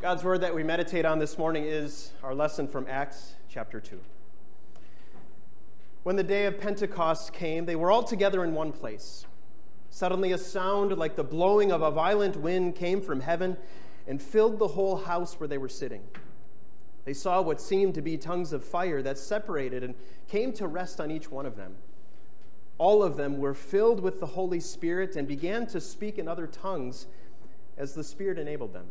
God's word that we meditate on this morning is our lesson from Acts chapter 2. When the day of Pentecost came, they were all together in one place. Suddenly, a sound like the blowing of a violent wind came from heaven and filled the whole house where they were sitting. They saw what seemed to be tongues of fire that separated and came to rest on each one of them. All of them were filled with the Holy Spirit and began to speak in other tongues as the Spirit enabled them.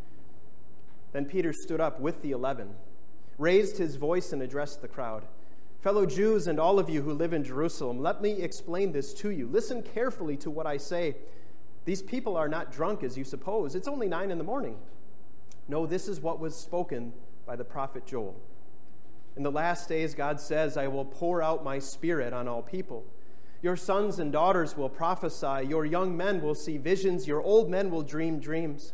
Then Peter stood up with the eleven, raised his voice, and addressed the crowd. Fellow Jews and all of you who live in Jerusalem, let me explain this to you. Listen carefully to what I say. These people are not drunk as you suppose. It's only nine in the morning. No, this is what was spoken by the prophet Joel. In the last days, God says, I will pour out my spirit on all people. Your sons and daughters will prophesy. Your young men will see visions. Your old men will dream dreams.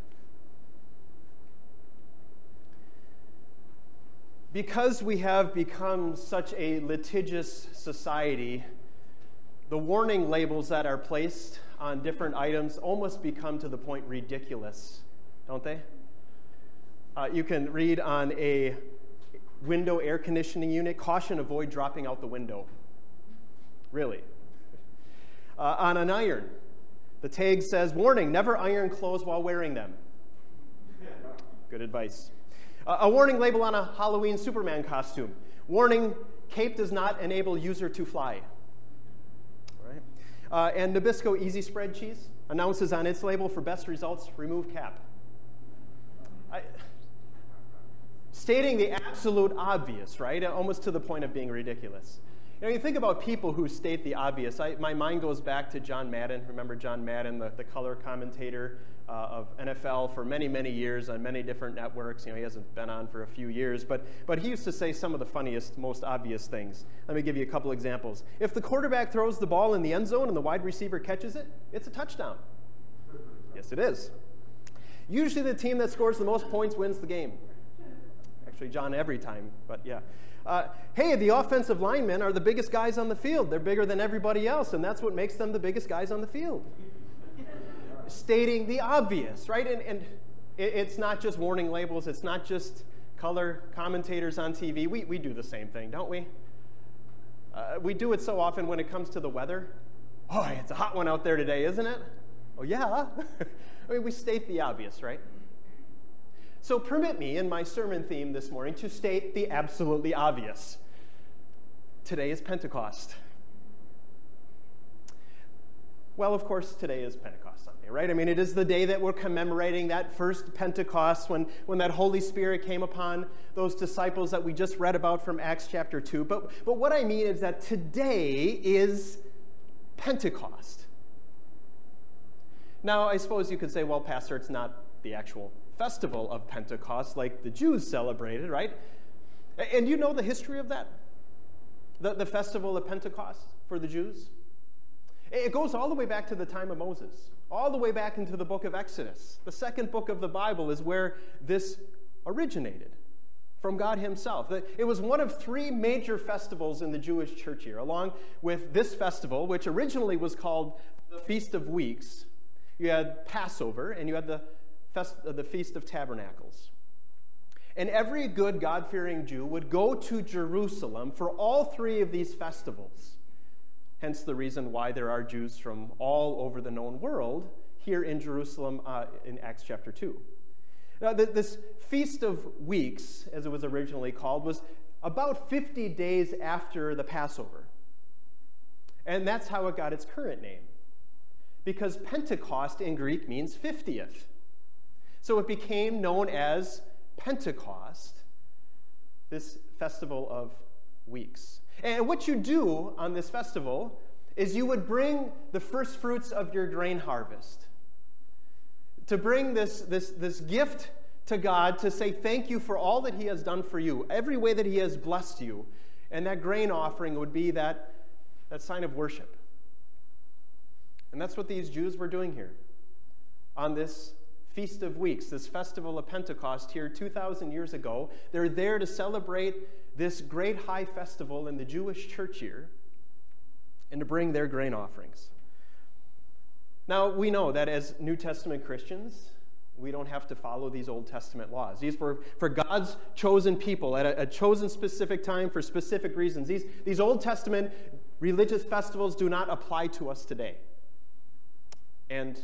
Because we have become such a litigious society, the warning labels that are placed on different items almost become to the point ridiculous, don't they? Uh, you can read on a window air conditioning unit caution, avoid dropping out the window. Really. Uh, on an iron, the tag says warning, never iron clothes while wearing them. Good advice. A warning label on a Halloween Superman costume. Warning, cape does not enable user to fly. Right? Uh, and Nabisco Easy Spread Cheese announces on its label for best results, remove cap. I, stating the absolute obvious, right? Almost to the point of being ridiculous. You know, you think about people who state the obvious. I, my mind goes back to John Madden. Remember John Madden, the, the color commentator uh, of NFL for many, many years on many different networks. You know, he hasn't been on for a few years, but, but he used to say some of the funniest, most obvious things. Let me give you a couple examples. If the quarterback throws the ball in the end zone and the wide receiver catches it, it's a touchdown. Yes, it is. Usually the team that scores the most points wins the game. Actually, John every time, but yeah. Uh, hey, the offensive linemen are the biggest guys on the field. They're bigger than everybody else, and that's what makes them the biggest guys on the field. Stating the obvious, right? And, and it, it's not just warning labels, it's not just color commentators on TV. We, we do the same thing, don't we? Uh, we do it so often when it comes to the weather. Oh, it's a hot one out there today, isn't it? Oh, yeah. I mean, we state the obvious, right? So permit me, in my sermon theme this morning, to state the absolutely obvious. Today is Pentecost. Well, of course, today is Pentecost Sunday, right? I mean, it is the day that we're commemorating that first Pentecost when, when that Holy Spirit came upon those disciples that we just read about from Acts chapter 2. But, but what I mean is that today is Pentecost. Now, I suppose you could say, well, Pastor, it's not the actual festival of Pentecost like the Jews celebrated, right? And you know the history of that? The, the festival of Pentecost for the Jews? It goes all the way back to the time of Moses, all the way back into the book of Exodus. The second book of the Bible is where this originated from God Himself. It was one of three major festivals in the Jewish church year, along with this festival, which originally was called the Feast of Weeks, You had Passover, and you had the, fest, uh, the Feast of Tabernacles. And every good God fearing Jew would go to Jerusalem for all three of these festivals. Hence the reason why there are Jews from all over the known world here in Jerusalem uh, in Acts chapter 2. Now, this Feast of Weeks, as it was originally called, was about 50 days after the Passover. And that's how it got its current name. Because Pentecost in Greek means 50th. So it became known as Pentecost, this festival of weeks. And what you do on this festival is you would bring the first fruits of your grain harvest. To bring this, this, this gift to God to say thank you for all that He has done for you, every way that He has blessed you. And that grain offering would be that, that sign of worship. And that's what these Jews were doing here on this Feast of Weeks, this festival of Pentecost here 2,000 years ago. They're there to celebrate this great high festival in the Jewish church year and to bring their grain offerings. Now, we know that as New Testament Christians, we don't have to follow these Old Testament laws. These were for God's chosen people at a, a, chosen specific time for specific reasons. These, these Old Testament religious festivals do not apply to us today. And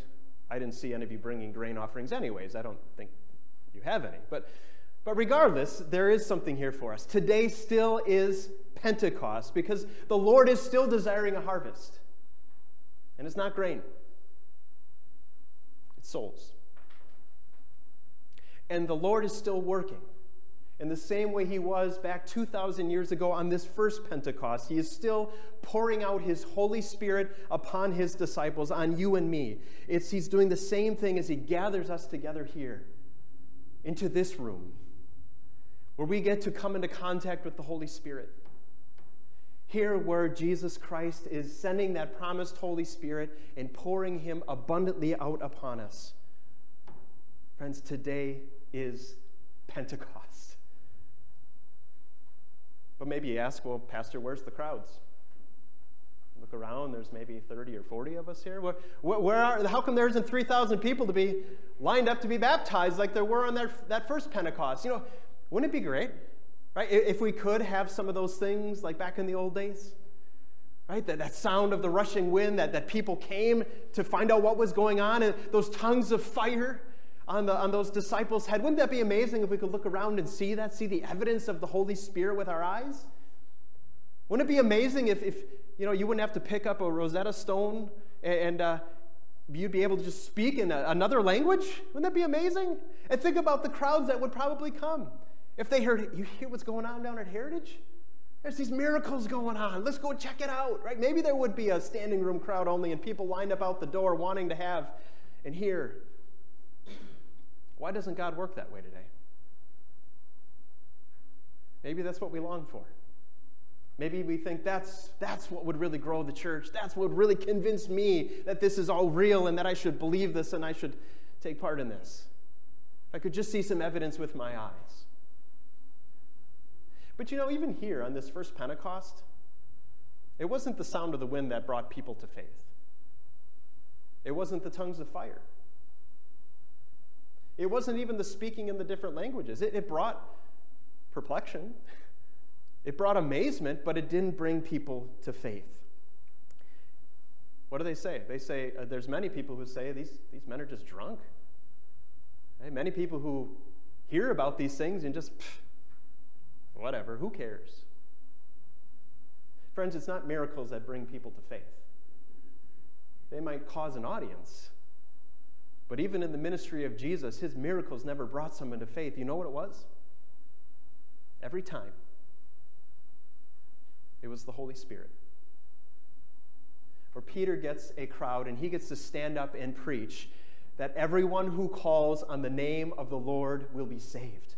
I didn't see any of you bringing grain offerings, anyways. I don't think you have any. But, but regardless, there is something here for us. Today still is Pentecost because the Lord is still desiring a harvest. And it's not grain, it's souls. And the Lord is still working. In the same way he was back 2,000 years ago on this first Pentecost, he is still pouring out his Holy Spirit upon his disciples, on you and me. It's, he's doing the same thing as he gathers us together here into this room where we get to come into contact with the Holy Spirit. Here, where Jesus Christ is sending that promised Holy Spirit and pouring him abundantly out upon us. Friends, today is Pentecost. But maybe you ask, well, Pastor, where's the crowds? Look around, there's maybe 30 or 40 of us here. Where, where are, how come there isn't 3,000 people to be lined up to be baptized like there were on that, that first Pentecost? You know, wouldn't it be great, right? If we could have some of those things like back in the old days, right? That, that sound of the rushing wind, that, that people came to find out what was going on, and those tongues of fire on, the, on those disciples' head. Wouldn't that be amazing if we could look around and see that, see the evidence of the Holy Spirit with our eyes? Wouldn't it be amazing if, if you know, you wouldn't have to pick up a Rosetta Stone and, and uh, you'd be able to just speak in a, another language? Wouldn't that be amazing? And think about the crowds that would probably come. If they heard, you hear what's going on down at Heritage? There's these miracles going on. Let's go check it out, right? Maybe there would be a standing room crowd only and people lined up out the door wanting to have and hear why doesn't God work that way today? Maybe that's what we long for. Maybe we think that's, that's what would really grow the church. That's what would really convince me that this is all real and that I should believe this and I should take part in this. If I could just see some evidence with my eyes. But you know, even here on this first Pentecost, it wasn't the sound of the wind that brought people to faith, it wasn't the tongues of fire. It wasn't even the speaking in the different languages. It, it brought perplexion, it brought amazement, but it didn't bring people to faith. What do they say? They say, uh, there's many people who say these, these men are just drunk. Many people who hear about these things and just, whatever, who cares? Friends, it's not miracles that bring people to faith. They might cause an audience, but even in the ministry of Jesus, his miracles never brought someone to faith. You know what it was? Every time, it was the Holy Spirit. Where Peter gets a crowd and he gets to stand up and preach that everyone who calls on the name of the Lord will be saved.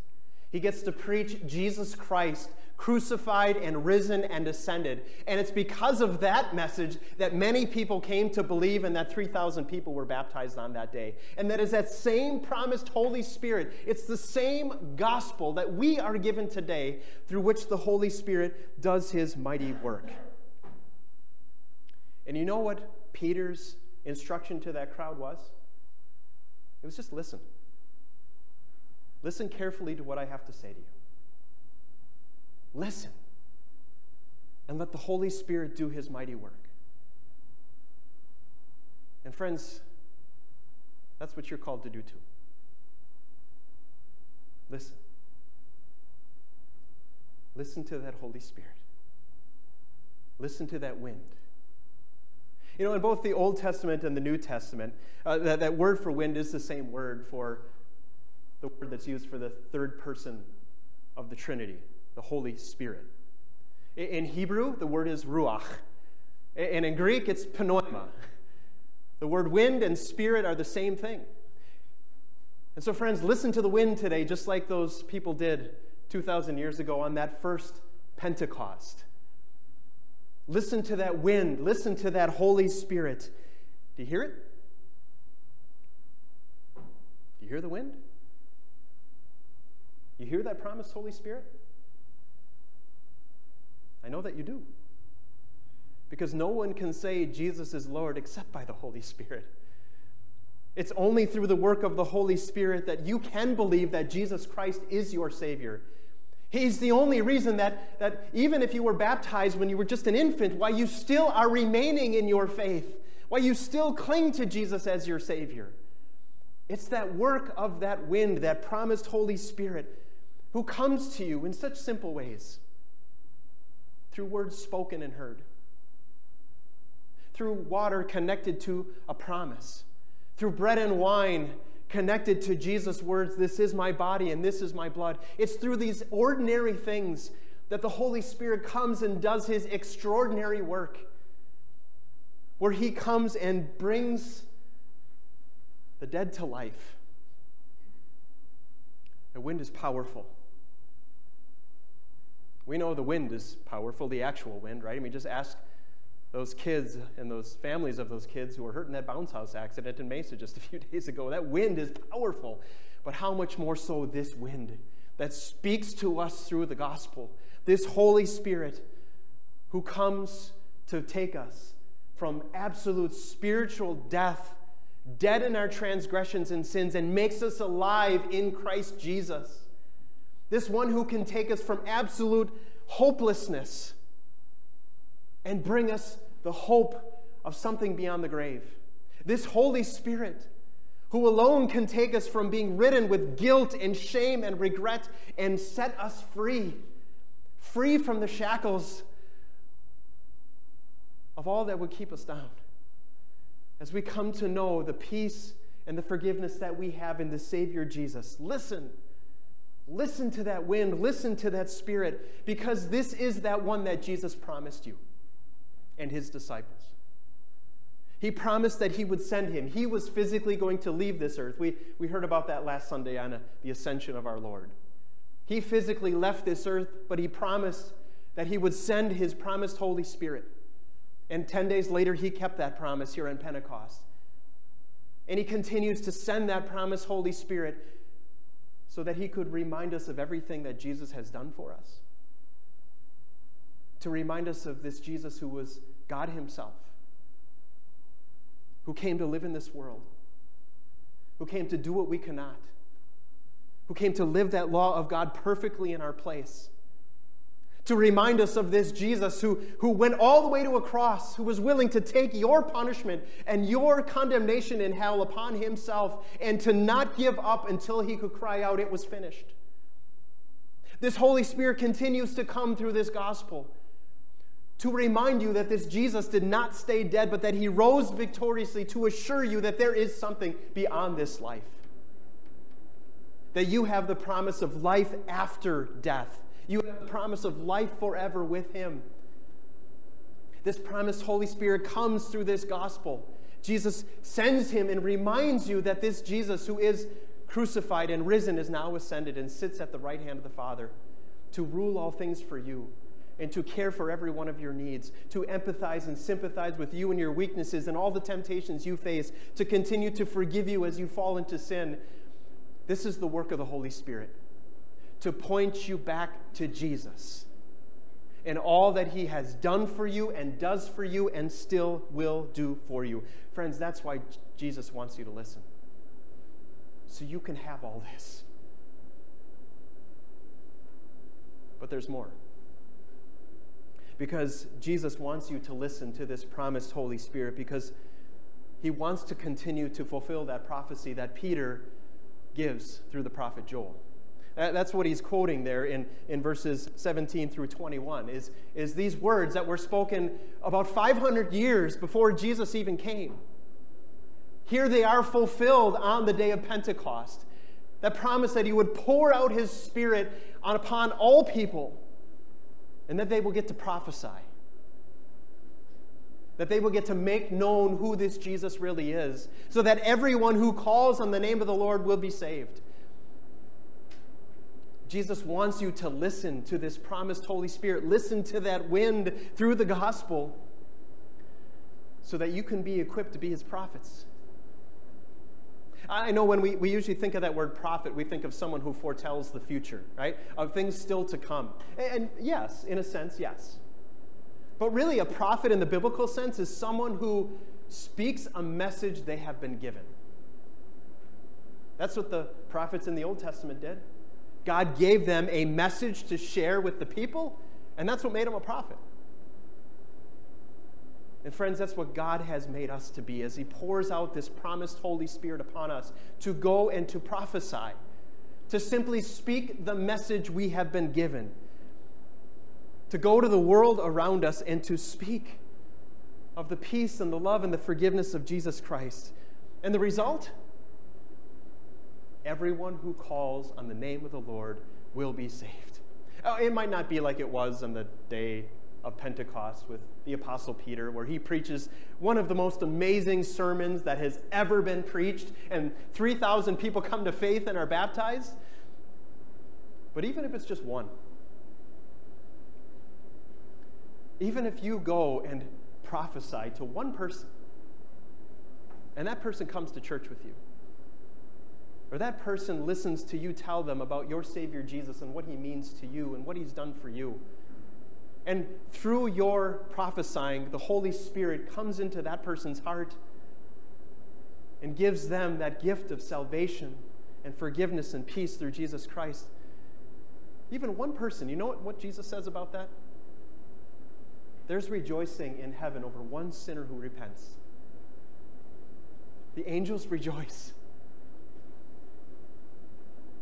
He gets to preach Jesus Christ crucified and risen and ascended. And it's because of that message that many people came to believe and that 3,000 people were baptized on that day. And that is that same promised Holy Spirit. It's the same gospel that we are given today through which the Holy Spirit does his mighty work. And you know what Peter's instruction to that crowd was? It was just listen. Listen carefully to what I have to say to you. Listen. And let the Holy Spirit do his mighty work. And friends, that's what you're called to do too. Listen. Listen to that Holy Spirit. Listen to that wind. You know, in both the Old Testament and the New Testament, uh, that, that word for wind is the same word for the word that's used for the third person of the Trinity, the Holy Spirit. In Hebrew, the word is ruach. And in Greek, it's pneuma. The word wind and spirit are the same thing. And so, friends, listen to the wind today, just like those people did 2,000 years ago on that first Pentecost. Listen to that wind. Listen to that Holy Spirit. Do you hear it? Do you hear the wind? You hear that promised Holy Spirit? I know that you do. Because no one can say Jesus is Lord except by the Holy Spirit. It's only through the work of the Holy Spirit that you can believe that Jesus Christ is your Savior. He's the only reason that, that even if you were baptized when you were just an infant, why you still are remaining in your faith, why you still cling to Jesus as your Savior. It's that work of that wind, that promised Holy Spirit, who comes to you in such simple ways through words spoken and heard, through water connected to a promise, through bread and wine connected to Jesus' words, This is my body and this is my blood. It's through these ordinary things that the Holy Spirit comes and does his extraordinary work, where he comes and brings the dead to life. The wind is powerful. We know the wind is powerful, the actual wind, right? I mean, just ask those kids and those families of those kids who were hurt in that bounce house accident in Mesa just a few days ago. That wind is powerful. But how much more so this wind that speaks to us through the gospel? This Holy Spirit who comes to take us from absolute spiritual death, dead in our transgressions and sins, and makes us alive in Christ Jesus. This one who can take us from absolute hopelessness and bring us the hope of something beyond the grave. This Holy Spirit, who alone can take us from being ridden with guilt and shame and regret and set us free, free from the shackles of all that would keep us down. As we come to know the peace and the forgiveness that we have in the Savior Jesus. Listen. Listen to that wind. Listen to that spirit, because this is that one that Jesus promised you and his disciples. He promised that he would send him. He was physically going to leave this earth. We, we heard about that last Sunday on a, the ascension of our Lord. He physically left this earth, but he promised that he would send his promised Holy Spirit. And 10 days later, he kept that promise here in Pentecost. And he continues to send that promised Holy Spirit so that he could remind us of everything that Jesus has done for us to remind us of this Jesus who was God Himself, who came to live in this world, who came to do what we cannot, who came to live that law of God perfectly in our place. To remind us of this Jesus who, who went all the way to a cross, who was willing to take your punishment and your condemnation in hell upon himself, and to not give up until he could cry out, It was finished. This Holy Spirit continues to come through this gospel to remind you that this Jesus did not stay dead, but that he rose victoriously to assure you that there is something beyond this life. That you have the promise of life after death, you have the promise of life forever with him. This promised Holy Spirit comes through this gospel. Jesus sends him and reminds you that this Jesus, who is crucified and risen, is now ascended and sits at the right hand of the Father to rule all things for you and to care for every one of your needs, to empathize and sympathize with you and your weaknesses and all the temptations you face, to continue to forgive you as you fall into sin. This is the work of the Holy Spirit to point you back to Jesus and all that he has done for you and does for you and still will do for you. Friends, that's why Jesus wants you to listen. so you can have all this. But there's more. Because Jesus wants you to listen to this promised Holy Spirit, because he wants to continue to fulfill that prophecy that Peter gives through the prophet Joel. That's what he's quoting there in, in verses 17 through 21, is, is these words that were spoken about 500 years before Jesus even came. Here they are fulfilled on the day of Pentecost. That promise that he would pour out his spirit on, upon all people and that they will get to prophesy. That they will get to make known who this Jesus really is, so that everyone who calls on the name of the Lord will be saved. Jesus wants you to listen to this promised Holy Spirit. Listen to that wind through the gospel so that you can be equipped to be his prophets. I know when we, we usually think of that word prophet, we think of someone who foretells the future, right? Of things still to come. And, and yes, in a sense, yes. But really, a prophet in the biblical sense is someone who speaks a message they have been given. That's what the prophets in the Old Testament did. God gave them a message to share with the people, and that's what made them a prophet. And friends, that's what God has made us to be as He pours out this promised Holy Spirit upon us to go and to prophesy, to simply speak the message we have been given, to go to the world around us and to speak of the peace and the love and the forgiveness of Jesus Christ. And the result? Everyone who calls on the name of the Lord will be saved. Oh, it might not be like it was on the day of Pentecost with the Apostle Peter, where he preaches one of the most amazing sermons that has ever been preached, and 3,000 people come to faith and are baptized. But even if it's just one, even if you go and prophesy to one person, and that person comes to church with you, or that person listens to you tell them about your Savior Jesus and what he means to you and what he's done for you and through your prophesying, the Holy Spirit comes into that person's heart and gives them that gift of salvation and forgiveness and peace through Jesus Christ. Even one person, you know what, Jesus says about that? There's rejoicing in heaven over one sinner who repents. The angels rejoice.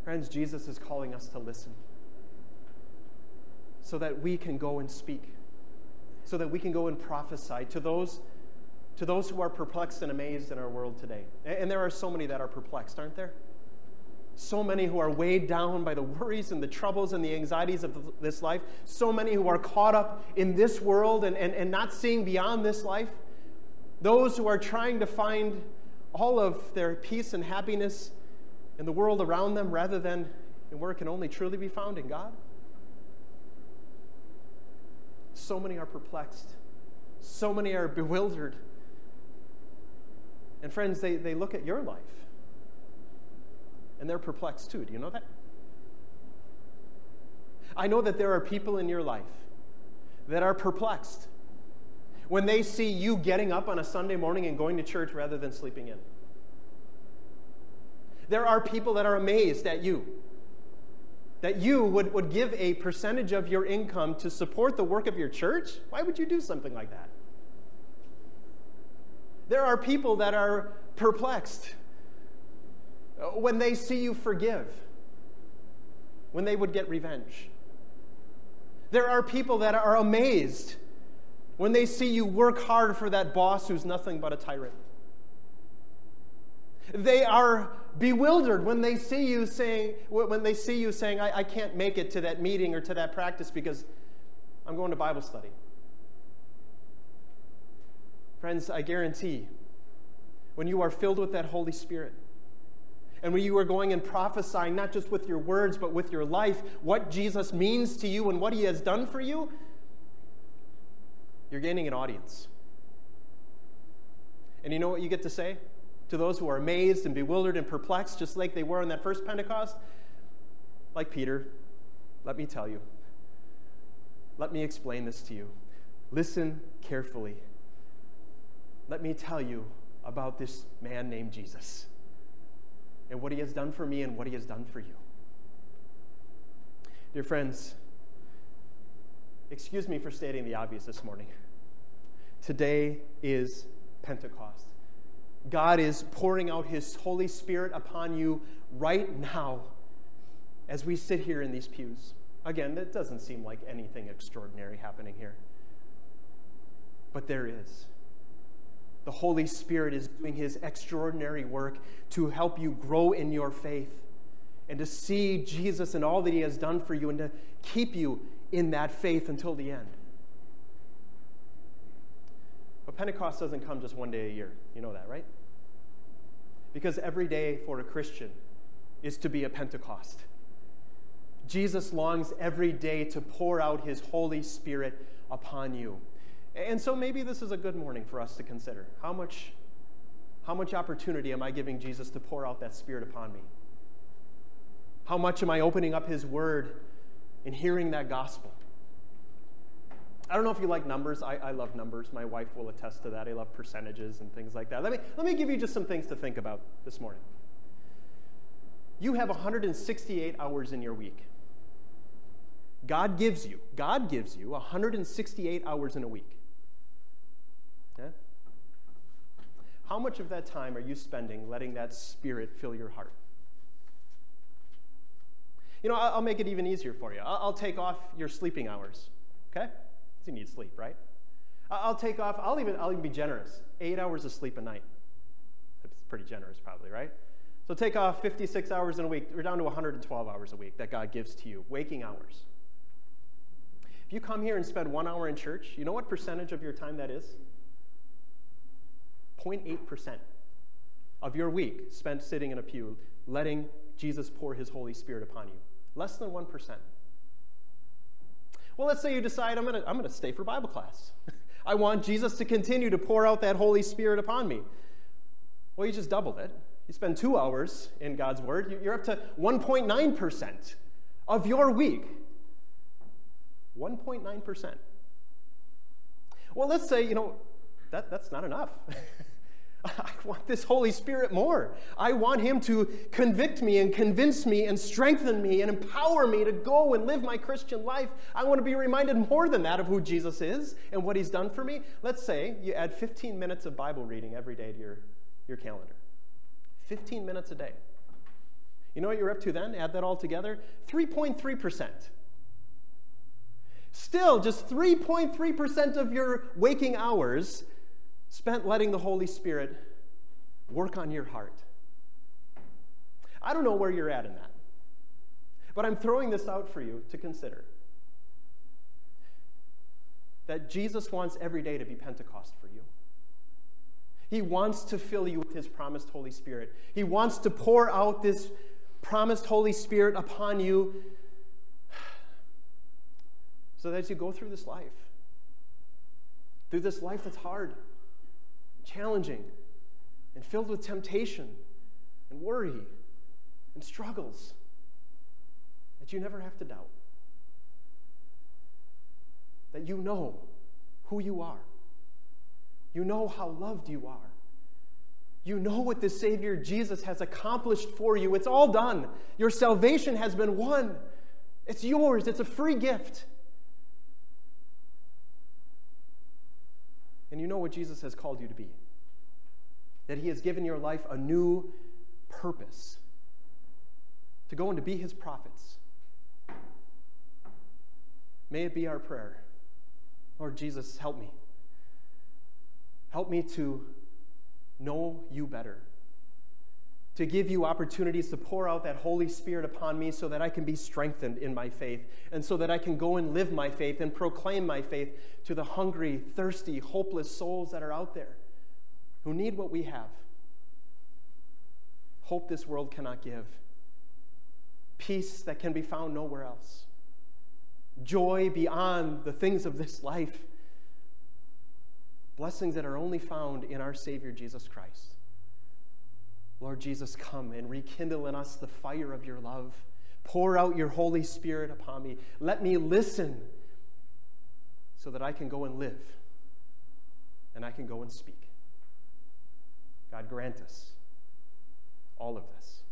Friends, Jesus is calling us to listen so that we can go and speak, so that we can go and prophesy to those, to those who are perplexed and amazed in our world today. And there are so many that are perplexed, aren't there? So many who are weighed down by the worries and the troubles and the anxieties of this life. So many who are caught up in this world and, and, and not seeing beyond this life. Those who are trying to find all of their peace and happiness in the world around them rather than in where it can only truly be found in God. So many are perplexed. So many are bewildered. And friends, they, they look at your life and they're perplexed too. Do you know that? I know that there are people in your life that are perplexed when they see you getting up on a Sunday morning and going to church rather than sleeping in. There are people that are amazed at you that you would, would give a percentage of your income to support the work of your church? Why would you do something like that? There are people that are perplexed uh, when they see you forgive, when they would get revenge. There are people that are amazed when they see you work hard for that boss who's nothing but a tyrant. They are bewildered when they see you saying, when they see you saying, I, I can't make it to that meeting or to that practice because I'm going to Bible study. Friends, I guarantee when you are filled with that Holy Spirit, and when you are going and prophesying, not just with your words, but with your life, what Jesus means to you and what he has done for you, you're gaining an audience. And you know what you get to say? To those who are amazed and bewildered and perplexed, just like they were on that first Pentecost? Like Peter, let me tell you. Let me explain this to you. Listen carefully. Let me tell you about this man named Jesus. and what he has done for me and what he has done for you. Dear friends, excuse me for stating the obvious this morning. Today is Pentecost. God is pouring out his Holy Spirit upon you right now as we sit here in these pews. Again, that doesn't seem like anything extraordinary happening here. But there is. The Holy Spirit is doing his extraordinary work to help you grow in your faith and to see Jesus and all that he has done for you and to keep you in that faith until the end. But Pentecost doesn't come just one day a year. You know that, right? Because every day for a Christian is to be a Pentecost. Jesus longs every day to pour out his Holy Spirit upon you. And so maybe this is a good morning for us to consider. How much, how much opportunity am I giving Jesus to pour out that Spirit upon me? How much am I opening up his word and hearing that gospel? I don't know if you like numbers. I, I love numbers. My wife will attest to that. I love percentages and things like that. Let me, let me give you just some things to think about this morning. You have 168 hours in your week. God gives you, God gives you 168 hours in a week. Yeah? How much of that time are you spending letting that spirit fill your heart? You know, I'll make it even easier for you. I'll take off your sleeping hours, okay? You need sleep, right? I'll take off, I'll even, I'll even be generous. Eight hours of sleep a night. That's pretty generous, probably, right? So take off 56 hours in a week. We're down to 112 hours a week that God gives to you, waking hours. If you come here and spend one hour in church, you know what percentage of your time that is? 0.8% of your week spent sitting in a pew, letting Jesus pour his Holy Spirit upon you. Less than 1%. Well, let's say you decide I'm going to I'm going to stay for Bible class. I want Jesus to continue to pour out that Holy Spirit upon me. Well, you just doubled it. You spend two hours in God's Word, you're up to 1.9% of your week. 1.9%. Well, let's say, you know, that, that's not enough. I want this Holy Spirit more. I want Him to convict me and convince me and strengthen me and empower me to go and live my Christian life. I want to be reminded more than that of who Jesus is and what He's done for me. Let's say you add 15 minutes of Bible reading every day to your, your calendar. 15 minutes a day. You know what you're up to then? Add that all together 3.3%. Still, just 3.3% of your waking hours spent letting the Holy Spirit work on your heart. I don't know where you're at in that, but I'm throwing this out for you to consider. That Jesus wants every day to be Pentecost for you. He wants to fill you with His promised Holy Spirit. He wants to pour out this promised Holy Spirit upon you so that as you go through this life, through this life that's hard, challenging, and filled with temptation and worry and struggles that you never have to doubt. That you know who you are. You know how loved you are. You know what the Savior Jesus has accomplished for you. It's all done. Your salvation has been won. It's yours, it's a free gift. And you know what Jesus has called you to be that He has given your life a new purpose to go and to be His prophets. May it be our prayer. Lord Jesus, help me. Help me to know you better, to give you opportunities to pour out that Holy Spirit upon me so that I can be strengthened in my faith and so that I can go and live my faith and proclaim my faith to the hungry, thirsty, hopeless souls that are out there who need what we have. Hope this world cannot give, peace that can be found nowhere else, joy beyond the things of this life, blessings that are only found in our Savior Jesus Christ. Lord Jesus, come and rekindle in us the fire of your love. Pour out your Holy Spirit upon me. Let me listen so that I can go and live and I can go and speak. God, grant us all of this.